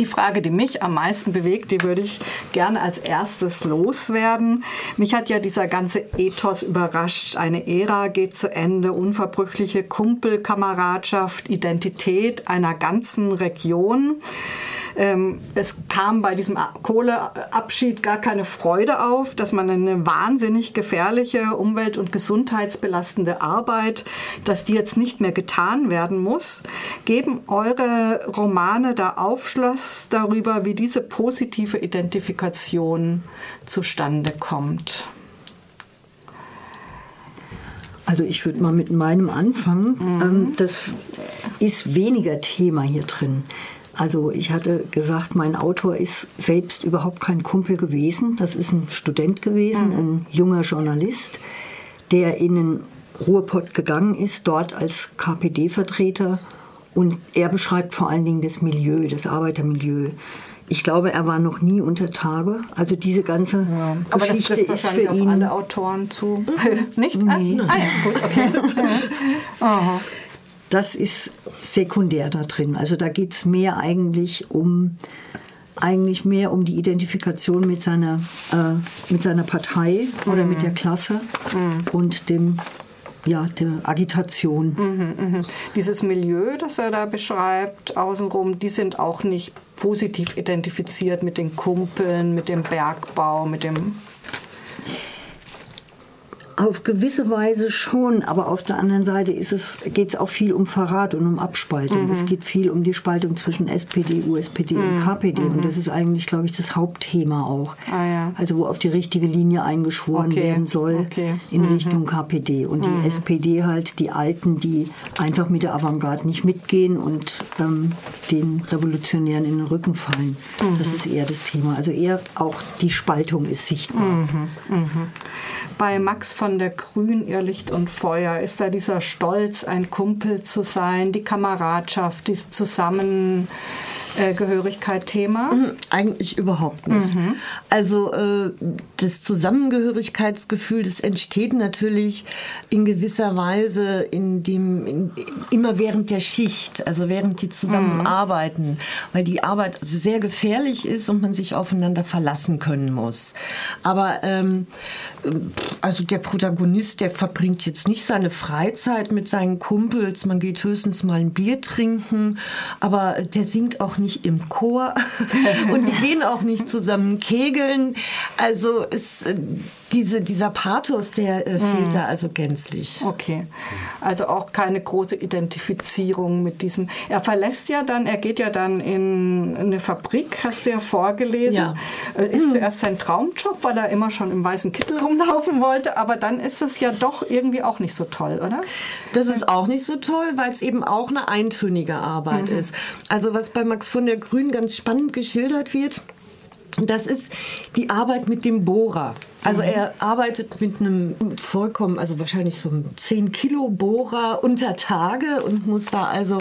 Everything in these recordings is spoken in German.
Die Frage, die mich am meisten bewegt, die würde ich gerne als erstes loswerden. Mich hat ja dieser ganze Ethos überrascht. Eine Ära geht zu Ende, unverbrüchliche Kumpelkameradschaft, Identität einer ganzen Region. Ähm, es kam bei diesem Kohleabschied gar keine Freude auf, dass man eine wahnsinnig gefährliche, umwelt- und gesundheitsbelastende Arbeit, dass die jetzt nicht mehr getan werden muss. Geben eure Romane da Aufschluss darüber, wie diese positive Identifikation zustande kommt? Also ich würde mal mit meinem anfangen. Mhm. Ähm, das ist weniger Thema hier drin. Also ich hatte gesagt, mein Autor ist selbst überhaupt kein Kumpel gewesen. Das ist ein Student gewesen, mhm. ein junger Journalist, der in den Ruhrpott gegangen ist, dort als KPD-Vertreter. Und er beschreibt vor allen Dingen das Milieu, das Arbeitermilieu. Ich glaube, er war noch nie unter Tage. Also diese ganze ja. Aber Geschichte das ist für ihn. Auf alle Autoren zu. Nicht? Nee. Ah, ja, gut, okay. Das ist sekundär da drin. Also da geht es mehr eigentlich um eigentlich mehr um die Identifikation mit seiner, äh, mit seiner Partei oder mhm. mit der Klasse mhm. und dem ja, der Agitation. Mhm, mh. Dieses Milieu, das er da beschreibt, außenrum, die sind auch nicht positiv identifiziert mit den Kumpeln, mit dem Bergbau, mit dem auf gewisse Weise schon, aber auf der anderen Seite geht es auch viel um Verrat und um Abspaltung. Mhm. Es geht viel um die Spaltung zwischen SPD, USPD mhm. und KPD. Mhm. Und das ist eigentlich, glaube ich, das Hauptthema auch. Ah, ja. Also wo auf die richtige Linie eingeschworen okay. werden soll okay. in mhm. Richtung KPD. Und die mhm. SPD halt die Alten, die einfach mit der Avantgarde nicht mitgehen und ähm, den Revolutionären in den Rücken fallen. Das mhm. ist eher das Thema. Also eher auch die Spaltung ist sichtbar bei Max von der Grün, Ihr Licht und Feuer, ist da dieser Stolz, ein Kumpel zu sein, die Kameradschaft, die Zusammen äh, Gehörigkeit Thema? Mhm, eigentlich überhaupt nicht. Mhm. Also äh, das Zusammengehörigkeitsgefühl, das entsteht natürlich in gewisser Weise in dem in, immer während der Schicht, also während die zusammenarbeiten, mhm. weil die Arbeit sehr gefährlich ist und man sich aufeinander verlassen können muss. Aber ähm, also der Protagonist, der verbringt jetzt nicht seine Freizeit mit seinen Kumpels, man geht höchstens mal ein Bier trinken, aber der singt auch nicht im Chor und die gehen auch nicht zusammen kegeln. Also es, äh, diese, dieser Pathos, der äh, fehlt mm. da also gänzlich. Okay. Also auch keine große Identifizierung mit diesem. Er verlässt ja dann, er geht ja dann in eine Fabrik, hast du ja vorgelesen. Ja. Äh, ist mm. zuerst sein Traumjob, weil er immer schon im weißen Kittel rumlaufen wollte, aber dann ist es ja doch irgendwie auch nicht so toll, oder? Das ist auch nicht so toll, weil es eben auch eine eintönige Arbeit mhm. ist. Also was bei Max von der Grün ganz spannend geschildert wird, das ist die Arbeit mit dem Bohrer. Also mhm. er arbeitet mit einem vollkommen, also wahrscheinlich so einem 10 Kilo Bohrer unter Tage und muss da also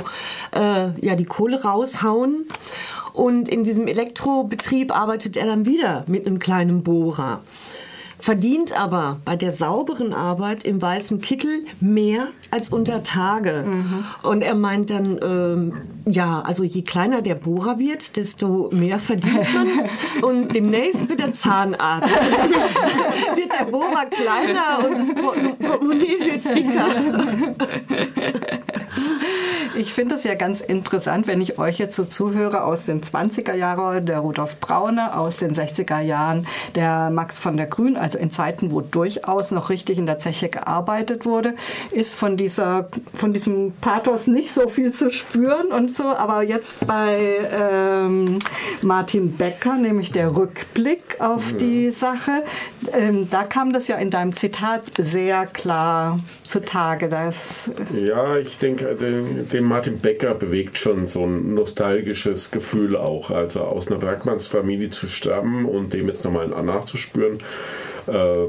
äh, ja die Kohle raushauen. Und in diesem Elektrobetrieb arbeitet er dann wieder mit einem kleinen Bohrer verdient aber bei der sauberen Arbeit im weißen Kittel mehr als unter Tage. Mhm. Und er meint dann, ähm, ja, also je kleiner der Bohrer wird, desto mehr verdient man. Und demnächst wird der Zahnarzt. wird der Bohrer kleiner und das Portemonnaie wird dicker. Ich finde es ja ganz interessant, wenn ich euch jetzt so zuhöre aus den 20er Jahren, der Rudolf Braune, aus den 60er Jahren, der Max von der Grün, also in Zeiten, wo durchaus noch richtig in der Zeche gearbeitet wurde, ist von dieser, von diesem Pathos nicht so viel zu spüren und so. Aber jetzt bei ähm, Martin Becker, nämlich der Rückblick auf ja. die Sache, ähm, da kam das ja in deinem Zitat sehr klar zutage. Das ja, ich denke, den, den Martin Becker bewegt schon so ein nostalgisches Gefühl auch. Also aus einer Bergmannsfamilie zu stammen und dem jetzt nochmal nachzuspüren. Äh,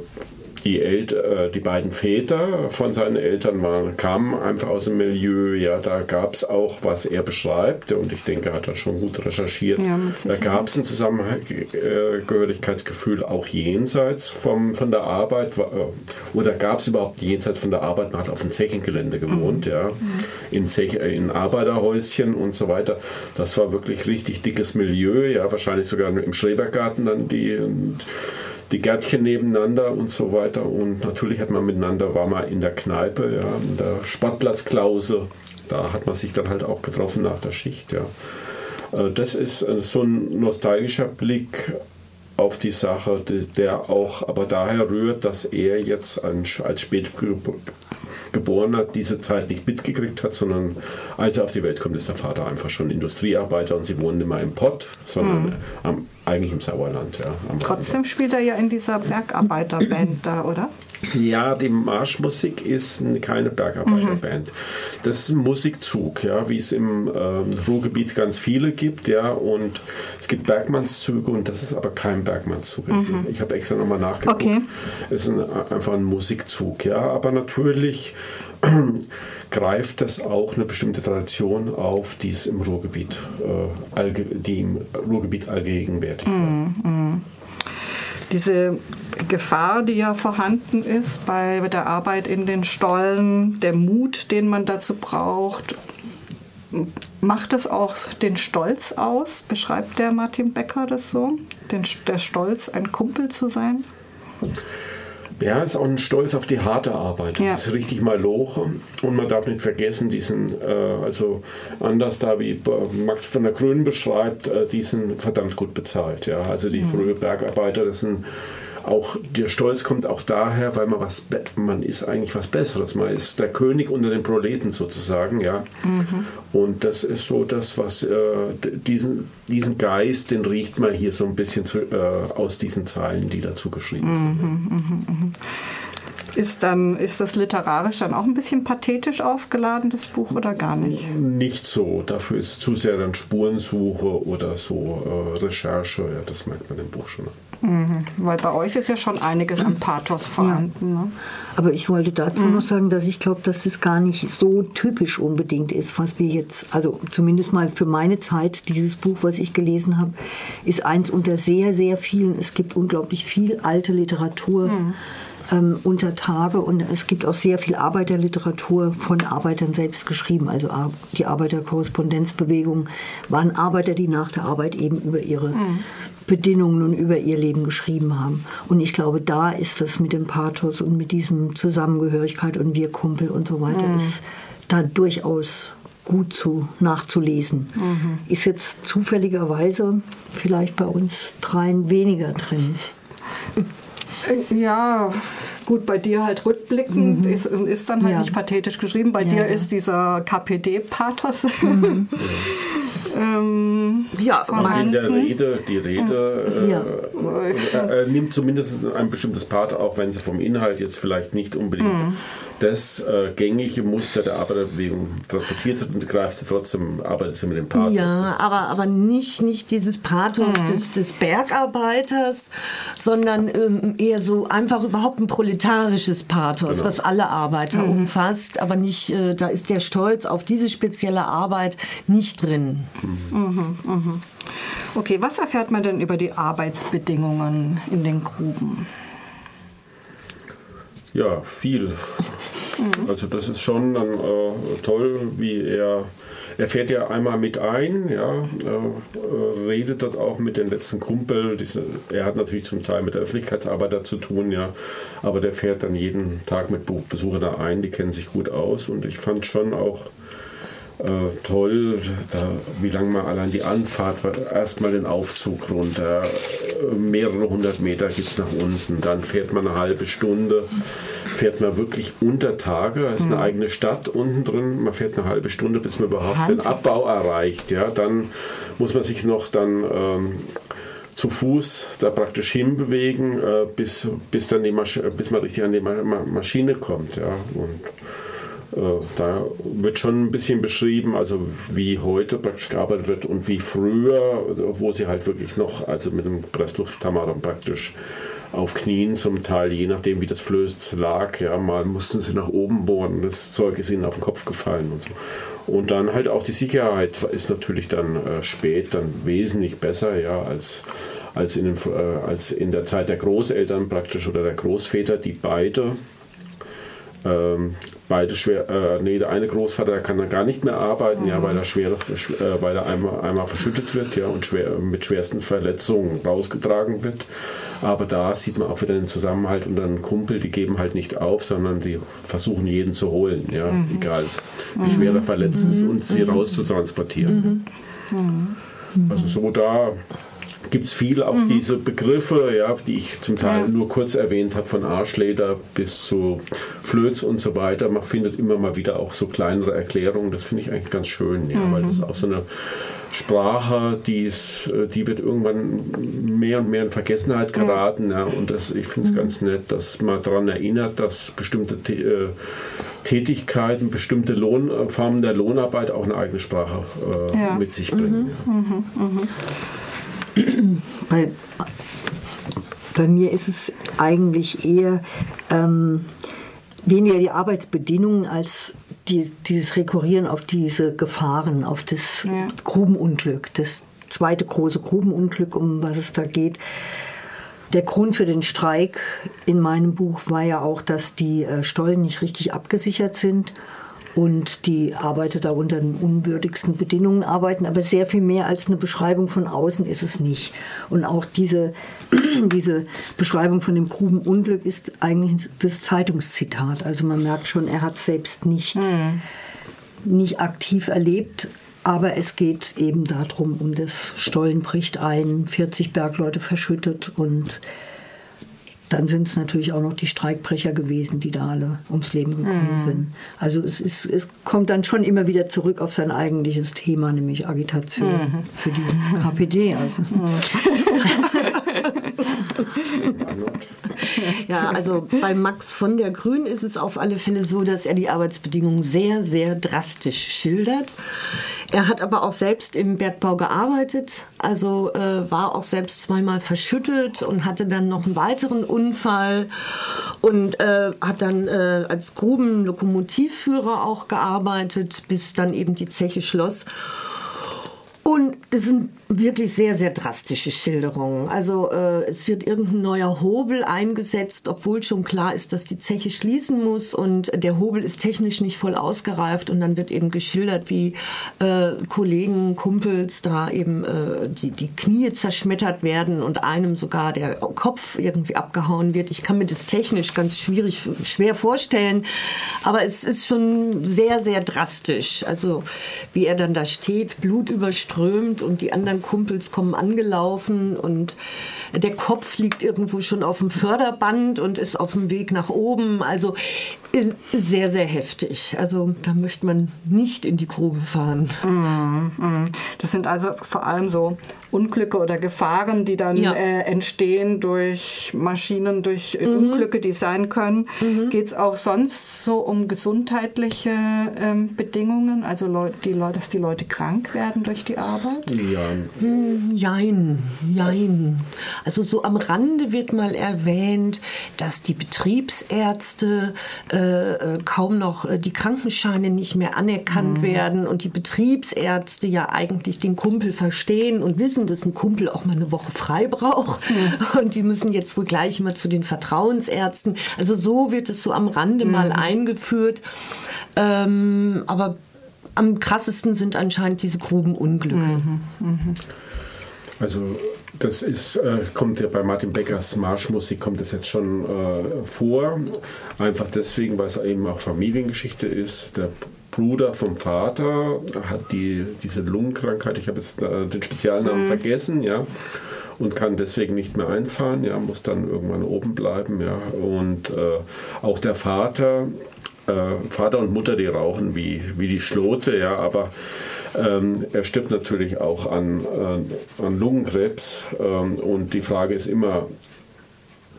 die, El äh, die beiden Väter von seinen Eltern waren, kamen einfach aus dem Milieu. Ja, da gab es auch, was er beschreibt, und ich denke, er hat das schon gut recherchiert. Ja, da gab es ein Zusammengehörigkeitsgefühl auch jenseits vom, von der Arbeit. Äh, oder gab es überhaupt jenseits von der Arbeit? Man hat auf dem Zechengelände gewohnt, mhm. ja, mhm. in, Zech, in Arbeiterhäuschen und so weiter. Das war wirklich richtig dickes Milieu, ja, wahrscheinlich sogar im Schrebergarten dann die die Gärtchen nebeneinander und so weiter. Und natürlich hat man miteinander, war man in der Kneipe, ja, in der Sportplatzklause. Da hat man sich dann halt auch getroffen nach der Schicht. Ja. Äh, das ist äh, so ein nostalgischer Blick auf die Sache, der auch aber daher rührt, dass er jetzt als Spätgeborener diese Zeit nicht mitgekriegt hat, sondern als er auf die Welt kommt, ist der Vater einfach schon Industriearbeiter und sie wohnen nicht mehr im Pott, sondern mhm. am eigentlich im Sauerland, ja. Trotzdem spielt er ja in dieser Bergarbeiterband da, oder? Ja, die Marschmusik ist keine Bergarbeiterband. Mhm. Das ist ein Musikzug, ja, wie es im ähm, Ruhrgebiet ganz viele gibt, ja. Und es gibt Bergmannszüge und das ist aber kein Bergmannszug. Mhm. Ich habe extra nochmal nachgeguckt. Okay. Es ist ein, einfach ein Musikzug, ja. Aber natürlich greift das auch eine bestimmte Tradition auf, die es im Ruhrgebiet, äh, die im Ruhrgebiet allgegenwärtig war. Diese Gefahr, die ja vorhanden ist bei der Arbeit in den Stollen, der Mut, den man dazu braucht, macht es auch den Stolz aus? Beschreibt der Martin Becker das so? Den, der Stolz, ein Kumpel zu sein? Ja, ist auch ein Stolz auf die harte Arbeit. Ja. Das ist richtig mal Loche. Und man darf nicht vergessen, diesen, äh, also anders da wie Max von der Grünen beschreibt, äh, die sind verdammt gut bezahlt. Ja, also die mhm. frühe Bergarbeiter, das sind auch der Stolz kommt auch daher, weil man was man ist eigentlich was Besseres. Man ist der König unter den Proleten sozusagen, ja. Mhm. Und das ist so das, was äh, diesen, diesen Geist, den riecht man hier so ein bisschen zu, äh, aus diesen Zeilen, die dazu geschrieben sind. Mhm, mh, mh. Ist, dann, ist das literarisch dann auch ein bisschen pathetisch aufgeladen, das Buch, oder gar nicht? Nicht so. Dafür ist zu sehr dann Spurensuche oder so äh, Recherche. Ja, das merkt man im Buch schon. Mhm, weil bei euch ist ja schon einiges an Pathos vorhanden. Ja. Ne? Aber ich wollte dazu mhm. noch sagen, dass ich glaube, dass es gar nicht so typisch unbedingt ist, was wir jetzt, also zumindest mal für meine Zeit, dieses Buch, was ich gelesen habe, ist eins unter sehr, sehr vielen. Es gibt unglaublich viel alte Literatur. Mhm ähm, unter Tage und es gibt auch sehr viel Arbeiterliteratur von Arbeitern selbst geschrieben. Also die Arbeiterkorrespondenzbewegung waren Arbeiter, die nach der Arbeit eben über ihre mhm. Bedingungen und über ihr Leben geschrieben haben. Und ich glaube, da ist das mit dem Pathos und mit diesem Zusammengehörigkeit und wir Kumpel und so weiter mhm. ist da durchaus gut zu nachzulesen. Mhm. Ist jetzt zufälligerweise vielleicht bei uns dreien weniger drin. Ja, gut, bei dir halt rückblickend mhm. ist, ist dann halt ja. nicht pathetisch geschrieben. Bei ja, dir ja. ist dieser KPD-Pathos. Mhm. ähm, ja, der Rede, die Rede äh, äh, nimmt zumindest ein bestimmtes Part, auch wenn sie vom Inhalt jetzt vielleicht nicht unbedingt mhm das äh, gängige Muster der Arbeiterbewegung transportiert hat und greift sie trotzdem, arbeitet sie mit dem Pathos. Ja, aber, aber nicht, nicht dieses Pathos mhm. des, des Bergarbeiters, sondern ähm, eher so einfach überhaupt ein proletarisches Pathos, genau. was alle Arbeiter mhm. umfasst, aber nicht, äh, da ist der Stolz auf diese spezielle Arbeit nicht drin. Mhm. mhm. Okay, was erfährt man denn über die Arbeitsbedingungen in den Gruben? Ja, viel. Mhm. Also das ist schon dann äh, toll, wie er, er fährt ja einmal mit ein, ja, äh, redet dort auch mit den letzten Kumpel. Diese, er hat natürlich zum Teil mit der Öffentlichkeitsarbeit zu tun, ja, aber der fährt dann jeden Tag mit Besuchern da ein, die kennen sich gut aus und ich fand schon auch äh, toll, da, wie lange man allein die Anfahrt war. Erstmal den Aufzug runter, äh, mehrere hundert Meter geht es nach unten, dann fährt man eine halbe Stunde, fährt man wirklich unter Tage, es ist eine hm. eigene Stadt unten drin, man fährt eine halbe Stunde, bis man überhaupt Wahnsinn. den Abbau erreicht. Ja, dann muss man sich noch dann ähm, zu Fuß da praktisch hinbewegen, äh, bis, bis, dann die Masch bis man richtig an die Maschine kommt. Ja, und da wird schon ein bisschen beschrieben, also wie heute praktisch gearbeitet wird und wie früher, wo sie halt wirklich noch, also mit dem Presslufthammer praktisch auf Knien zum Teil, je nachdem wie das Flöß lag. Ja, mal mussten sie nach oben bohren, das Zeug ist ihnen auf den Kopf gefallen und so. Und dann halt auch die Sicherheit ist natürlich dann äh, spät dann wesentlich besser, ja, als, als, in den, äh, als in der Zeit der Großeltern praktisch oder der Großväter, die beide ähm, beide schwer, äh, nee, der eine Großvater der kann dann gar nicht mehr arbeiten, mhm. ja, weil er schwer, äh, weil er einmal, einmal verschüttet wird, ja, und schwer, mit schwersten Verletzungen rausgetragen wird. Aber da sieht man auch wieder den Zusammenhalt unter einem Kumpel, die geben halt nicht auf, sondern die versuchen jeden zu holen, ja, mhm. egal wie schwer er verletzt ist und sie mhm. rauszutransportieren. Mhm. Also so da gibt es viele auch mhm. diese Begriffe, ja, die ich zum Teil ja. nur kurz erwähnt habe, von Arschleder bis zu Flöz und so weiter. Man findet immer mal wieder auch so kleinere Erklärungen. Das finde ich eigentlich ganz schön, ja, mhm. weil das auch so eine Sprache, die, ist, äh, die wird irgendwann mehr und mehr in Vergessenheit geraten. Ja, und das, ich finde es mhm. ganz nett, dass man daran erinnert, dass bestimmte äh, Tätigkeiten, bestimmte Lohn, Formen der Lohnarbeit auch eine eigene Sprache äh, ja. mit sich bringen. Mhm. Mhm. mhm bei, bei mir ist es eigentlich eher ähm, weniger die Arbeitsbedingungen als die, dieses Rekurrieren auf diese Gefahren, auf das ja. Grubenunglück, das zweite große Grubenunglück, um was es da geht. Der Grund für den Streik in meinem Buch war ja auch, dass die äh, Stollen nicht richtig abgesichert sind und die Arbeiter da unter den unwürdigsten Bedingungen arbeiten, aber sehr viel mehr als eine Beschreibung von außen ist es nicht. Und auch diese, diese Beschreibung von dem Grubenunglück ist eigentlich das Zeitungszitat. Also man merkt schon, er hat es selbst nicht, mhm. nicht aktiv erlebt, aber es geht eben darum, um das Stollen bricht ein, 40 Bergleute verschüttet und dann sind es natürlich auch noch die Streikbrecher gewesen, die da alle ums Leben gekommen mhm. sind. Also es, ist, es kommt dann schon immer wieder zurück auf sein eigentliches Thema, nämlich Agitation mhm. für die KPD. Also. Mhm. ja, also bei Max von der Grün ist es auf alle Fälle so, dass er die Arbeitsbedingungen sehr, sehr drastisch schildert. Er hat aber auch selbst im Bergbau gearbeitet, also äh, war auch selbst zweimal verschüttet und hatte dann noch einen weiteren Unfall und äh, hat dann äh, als Grubenlokomotivführer auch gearbeitet, bis dann eben die Zeche schloss. Und es sind wirklich sehr, sehr drastische Schilderungen. Also äh, es wird irgendein neuer Hobel eingesetzt, obwohl schon klar ist, dass die Zeche schließen muss und der Hobel ist technisch nicht voll ausgereift und dann wird eben geschildert, wie äh, Kollegen, Kumpels da eben äh, die, die Knie zerschmettert werden und einem sogar der Kopf irgendwie abgehauen wird. Ich kann mir das technisch ganz schwierig, schwer vorstellen, aber es ist schon sehr, sehr drastisch. Also wie er dann da steht, Blut überströmt und die anderen Kumpels kommen angelaufen und der Kopf liegt irgendwo schon auf dem Förderband und ist auf dem Weg nach oben. Also sehr, sehr heftig. Also da möchte man nicht in die Grube fahren. Mm, mm. Das sind also vor allem so Unglücke oder Gefahren, die dann ja. äh, entstehen durch Maschinen, durch mhm. Unglücke, die sein können. Mhm. Geht es auch sonst so um gesundheitliche ähm, Bedingungen, also Leu die Leute, dass die Leute krank werden durch die Arbeit? Ja. Hm, jein, jein. Also so am Rande wird mal erwähnt, dass die Betriebsärzte äh, äh, kaum noch äh, die Krankenscheine nicht mehr anerkannt mhm. werden und die Betriebsärzte ja eigentlich den Kumpel verstehen und wissen, dass ein Kumpel auch mal eine Woche frei braucht mhm. und die müssen jetzt wohl gleich mal zu den Vertrauensärzten. Also so wird es so am Rande mhm. mal eingeführt. Ähm, aber am krassesten sind anscheinend diese Grubenunglücke. Mhm. Mhm. Also das ist, äh, kommt ja bei Martin Beckers Marschmusik kommt das jetzt schon äh, vor. Einfach deswegen, weil es eben auch Familiengeschichte ist. Der Bruder vom Vater hat die, diese Lungenkrankheit, ich habe jetzt äh, den Spezialnamen mhm. vergessen, ja, und kann deswegen nicht mehr einfahren, ja, muss dann irgendwann oben bleiben, ja. Und äh, auch der Vater, Vater und Mutter, die rauchen wie, wie die Schlote, ja, aber ähm, er stirbt natürlich auch an, äh, an Lungenkrebs ähm, und die Frage ist immer,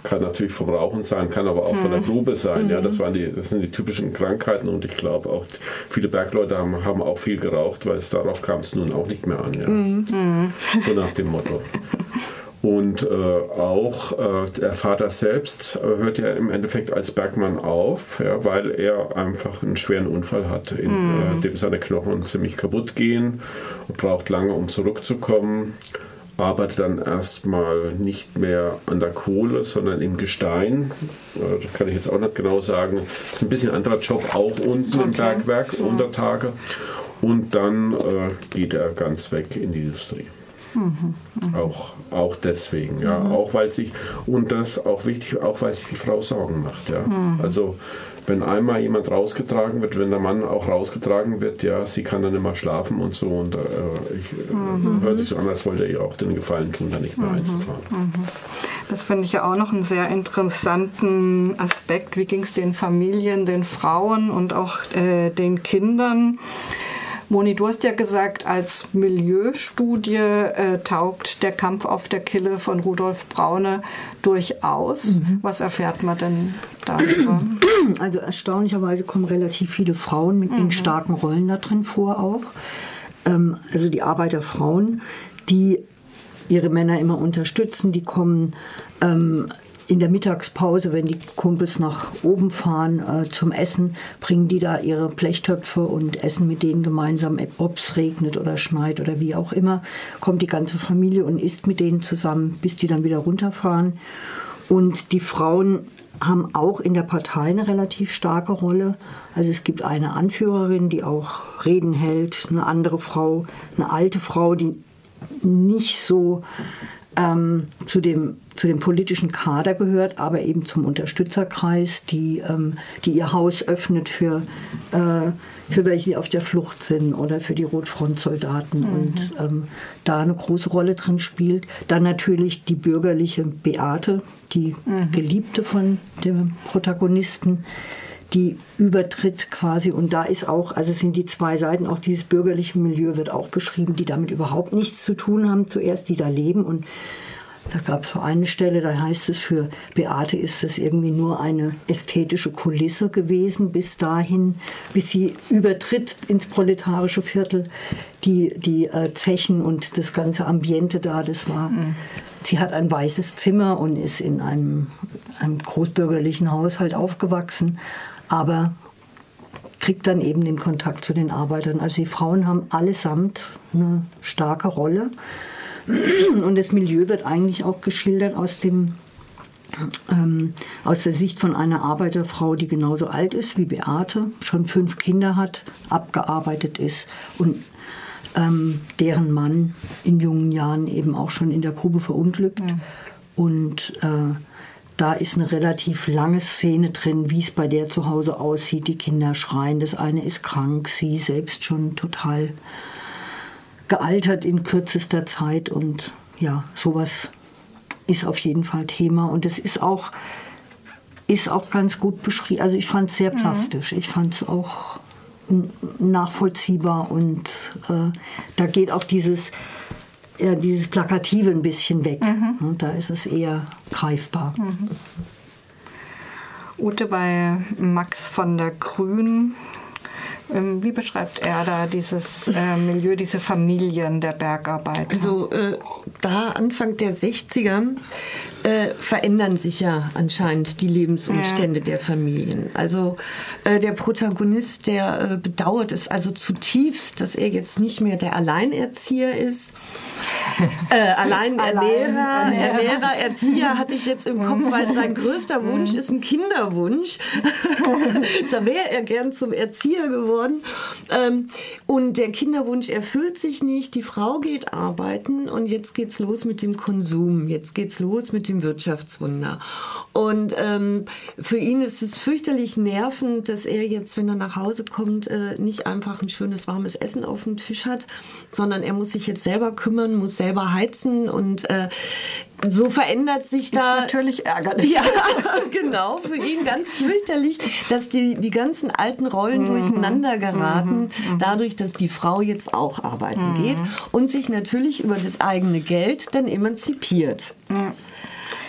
kann natürlich vom Rauchen sein, kann aber auch mhm. von der mhm. Grube sein. Mhm. Ja, das, waren die, das sind die typischen Krankheiten und ich glaube auch viele Bergleute haben, haben auch viel geraucht, weil es darauf kam es nun auch nicht mehr an. Ja. Mhm. So nach dem Motto. Und äh, auch äh, der Vater selbst äh, hört ja im Endeffekt als Bergmann auf, ja, weil er einfach einen schweren Unfall hat, in mm. dem seine Knochen ziemlich kaputt gehen und braucht lange, um zurückzukommen. Arbeitet dann erstmal nicht mehr an der Kohle, sondern im Gestein. Äh, das kann ich jetzt auch nicht genau sagen. Das ist ein bisschen anderer Job, auch unten okay. im Bergwerk, ja. unter Tage. Und dann äh, geht er ganz weg in die Industrie. Mhm, Auch, auch deswegen, ja. Mhm. Auch weil sich, und das auch wichtig, auch weil sich die Frau Sorgen macht, ja. Mhm. Also wenn einmal jemand rausgetragen wird, wenn der Mann auch rausgetragen wird, ja, sie kann dann immer schlafen und so. Und äh, ich, äh, mhm. hört sich so an, als wollte er ihr auch den Gefallen tun, da nicht mehr mhm. einzufahren. Mhm. Das finde ich ja auch noch einen sehr interessanten Aspekt. Wie ging es den Familien, den Frauen und auch äh, den Kindern? Moni, du hast ja gesagt, als Milieustudie äh, taugt der Kampf auf der Kille von Rudolf Braune durchaus. Mhm. Was erfährt man denn darüber? Also erstaunlicherweise kommen relativ viele Frauen mit mhm. den starken Rollen da drin vor auch. Ähm, also die Arbeiterfrauen, die ihre Männer immer unterstützen, die kommen ähm, in der Mittagspause, wenn die Kumpels nach oben fahren äh, zum Essen, bringen die da ihre Blechtöpfe und essen mit denen gemeinsam, ob es regnet oder schneit oder wie auch immer. Kommt die ganze Familie und isst mit denen zusammen, bis die dann wieder runterfahren. Und die Frauen haben auch in der Partei eine relativ starke Rolle. Also es gibt eine Anführerin, die auch Reden hält, eine andere Frau, eine alte Frau, die nicht so ähm, zu, dem, zu dem politischen Kader gehört, aber eben zum Unterstützerkreis, die, ähm, die ihr Haus öffnet für, äh, für welche, die auf der Flucht sind oder für die Rotfrontsoldaten mhm. und ähm, da eine große Rolle drin spielt. Dann natürlich die bürgerliche Beate, die mhm. Geliebte von dem Protagonisten, die übertritt quasi. Und da ist auch, also sind die zwei Seiten, auch dieses bürgerliche Milieu wird auch beschrieben, die damit überhaupt nichts zu tun haben, zuerst, die da leben. Und da gab es so eine Stelle, da heißt es, für Beate ist es irgendwie nur eine ästhetische Kulisse gewesen, bis dahin, bis sie übertritt ins proletarische Viertel. Die, die äh, Zechen und das ganze Ambiente da, das war. Mhm. Sie hat ein weißes Zimmer und ist in einem, einem großbürgerlichen Haushalt aufgewachsen aber kriegt dann eben den Kontakt zu den Arbeitern. Also die Frauen haben allesamt eine starke Rolle. Und das Milieu wird eigentlich auch geschildert aus dem ähm, aus der Sicht von einer Arbeiterfrau, die genauso alt ist wie Beate, schon fünf Kinder hat, abgearbeitet ist und ähm, deren Mann in jungen Jahren eben auch schon in der Grube verunglückt. Mhm. Und äh, da ist eine relativ lange Szene drin, wie es bei der zu Hause aussieht. Die Kinder schreien, das eine ist krank, sie selbst schon total gealtert in kürzester Zeit und ja, sowas ist auf jeden Fall Thema und es ist auch ist auch ganz gut beschrieben. Also ich fand es sehr mhm. plastisch. Ich fand es auch nachvollziehbar und äh, da geht auch dieses ja, dieses Plakative ein bisschen weg. Mhm. Da ist es eher greifbar. Mhm. Ute bei Max von der Grün. Ähm, wie beschreibt er da dieses äh, Milieu, diese Familien der Bergarbeiter? Also äh, da Anfang der 60er äh, verändern sich ja anscheinend die Lebensumstände ja. der Familien. Also äh, der Protagonist, der äh, bedauert es also zutiefst, dass er jetzt nicht mehr der Alleinerzieher ist. Äh, Alleinernährer, Ernährer, Erzieher hatte ich jetzt im Kopf, weil sein größter Wunsch ist ein Kinderwunsch. da wäre er gern zum Erzieher geworden. Ähm, und der Kinderwunsch erfüllt sich nicht. Die Frau geht arbeiten und jetzt geht's los mit dem Konsum. Jetzt geht's los mit dem dem Wirtschaftswunder. Und ähm, für ihn ist es fürchterlich nervend, dass er jetzt, wenn er nach Hause kommt, äh, nicht einfach ein schönes warmes Essen auf dem Tisch hat, sondern er muss sich jetzt selber kümmern, muss selber heizen und äh, so verändert sich da. Ist natürlich ärgerlich. Ja, genau, für ihn ganz fürchterlich, dass die, die ganzen alten Rollen mhm. durcheinander geraten, mhm. dadurch, dass die Frau jetzt auch arbeiten mhm. geht und sich natürlich über das eigene Geld dann emanzipiert.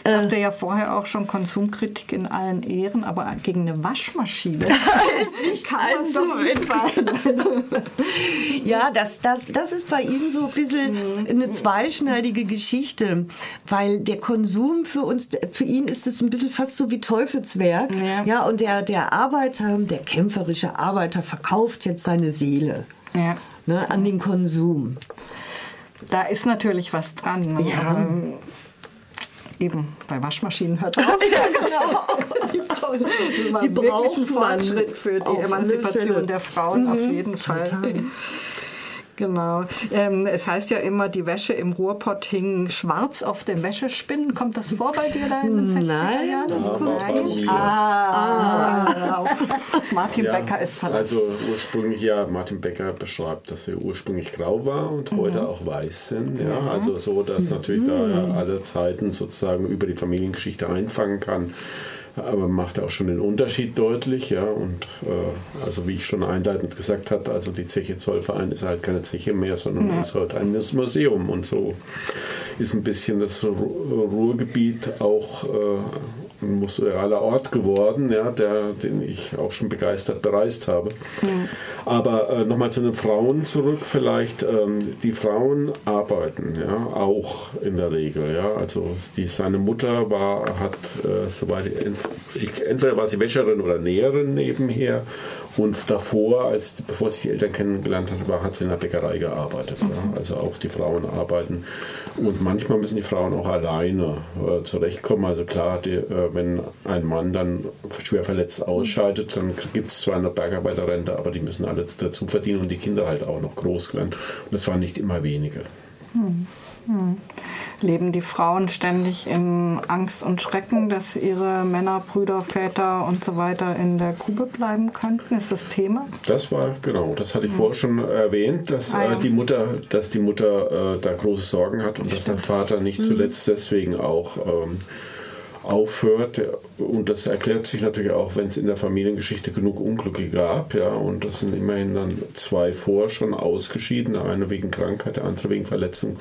Ich dachte ja vorher auch schon Konsumkritik in allen Ehren, aber gegen eine Waschmaschine nicht kann man doch nicht sein. ja, das, das, das ist bei ihm so ein bisschen eine zweischneidige Geschichte, weil der Konsum für uns, für ihn ist es ein bisschen fast so wie Teufelswerk. Ja. ja und der, der Arbeiter, der kämpferische Arbeiter verkauft jetzt seine Seele Ja. ne, an den Konsum. Da ist natürlich was dran. Ne? Ja. Eben, bei Waschmaschinen hört auf. genau. Die, Die man. Fortschritt für die Emanzipation der Frauen auf jeden Fall. Genau. Ähm, es heißt ja immer, die Wäsche im Ruhrpott hing schwarz auf dem Wäschespinnen. Kommt das vor bei dir da in den 60er Nein, Jahren? das Ja, kommt war bei mir. Ah, auf Martin Becker ist verlassen. Also ursprünglich, ja, Martin Becker beschreibt, dass sie ursprünglich grau war und Mhm. heute auch weiß sind. Ja, also so, dass natürlich da ja alle Zeiten sozusagen über die Familiengeschichte einfangen kann. Aber macht auch schon den Unterschied deutlich, ja. Und äh, also wie ich schon einleitend gesagt habe, also die Zeche Zollverein ist halt keine Zeche mehr, sondern ist halt ein Museum. Und so ist ein bisschen das Ru- Ruhrgebiet auch äh, ein musealer Ort geworden, ja, der, den ich auch schon begeistert bereist habe. Aber äh, nochmal zu den Frauen zurück, vielleicht. Ähm, die Frauen arbeiten ja, auch in der Regel. Ja. Also die, seine Mutter war, hat, äh, soweit ich, entweder war sie Wäscherin oder Näherin nebenher. Und davor, als, bevor sie die Eltern kennengelernt hat, war, hat sie in der Bäckerei gearbeitet. Ja. Also auch die Frauen arbeiten. Und manchmal müssen die Frauen auch alleine äh, zurechtkommen. Also klar, die, äh, wenn ein Mann dann schwer verletzt ausscheidet, dann gibt es zwar eine Bergarbeiterrente, aber die müssen alle dazu verdienen und die Kinder halt auch noch groß werden. Und das waren nicht immer wenige. Leben die Frauen ständig in Angst und Schrecken, dass ihre Männer, Brüder, Väter und so weiter in der Grube bleiben könnten? Ist das Thema? Das war genau, das hatte ich vorher schon erwähnt, dass Ah, ja. äh, die Mutter, dass die Mutter äh, da große Sorgen hat und dass der Vater nicht Mhm. zuletzt deswegen auch ähm, aufhört. Und das erklärt sich natürlich auch, wenn es in der Familiengeschichte genug Unglücke gab, ja, und das sind immerhin dann zwei vor schon ausgeschieden, eine wegen Krankheit, der andere wegen Verletzung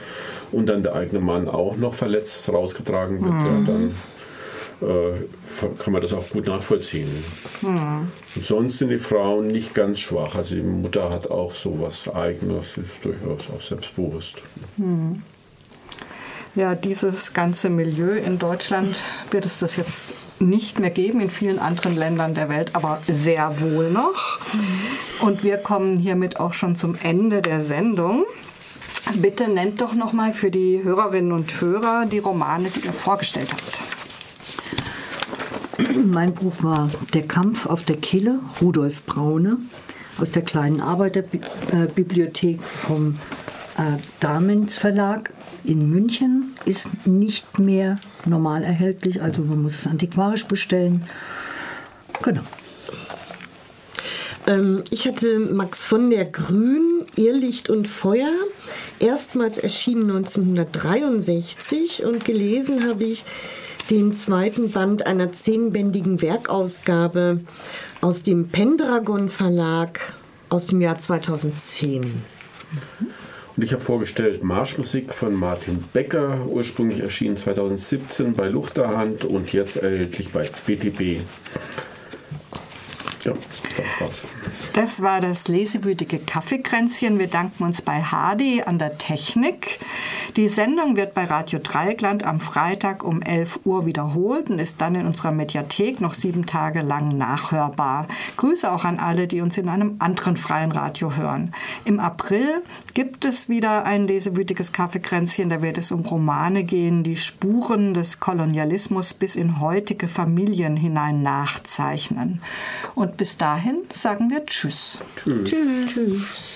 und dann der eigene Mann auch noch verletzt rausgetragen wird, Mhm. ja, dann äh, kann man das auch gut nachvollziehen. Und sonst sind die Frauen nicht ganz schwach. Also die Mutter hat auch so was Eigenes, ist durchaus auch selbstbewusst. Ja, dieses ganze Milieu in Deutschland wird es das jetzt nicht mehr geben, in vielen anderen Ländern der Welt, aber sehr wohl noch. Und wir kommen hiermit auch schon zum Ende der Sendung. Bitte nennt doch noch mal für die Hörerinnen und Hörer die Romane, die ihr vorgestellt habt. Mein Buch war Der Kampf auf der Kille, Rudolf Braune, aus der kleinen Arbeiterbibliothek vom äh, Damens Verlag in München. Ist nicht mehr normal erhältlich, also man muss es antiquarisch bestellen. Genau. Ähm, ich hatte Max von der Grün, Irrlicht und Feuer, erstmals erschienen 1963 und gelesen habe ich den zweiten Band einer zehnbändigen Werkausgabe aus dem Pendragon Verlag aus dem Jahr 2010. Und ich habe vorgestellt Marschmusik von Martin Becker, ursprünglich erschienen 2017 bei Luchterhand und jetzt erhältlich bei BTB. Ja, das war's. Das war das lesewütige Kaffeekränzchen. Wir danken uns bei Hardy an der Technik. Die Sendung wird bei Radio Dreieckland am Freitag um 11 Uhr wiederholt und ist dann in unserer Mediathek noch sieben Tage lang nachhörbar. Grüße auch an alle, die uns in einem anderen freien Radio hören. Im April gibt es wieder ein lesewütiges Kaffeekränzchen. Da wird es um Romane gehen, die Spuren des Kolonialismus bis in heutige Familien hinein nachzeichnen. Und bis dahin sagen wir Tschüss. Tschüss. Tschüss. Tschüss.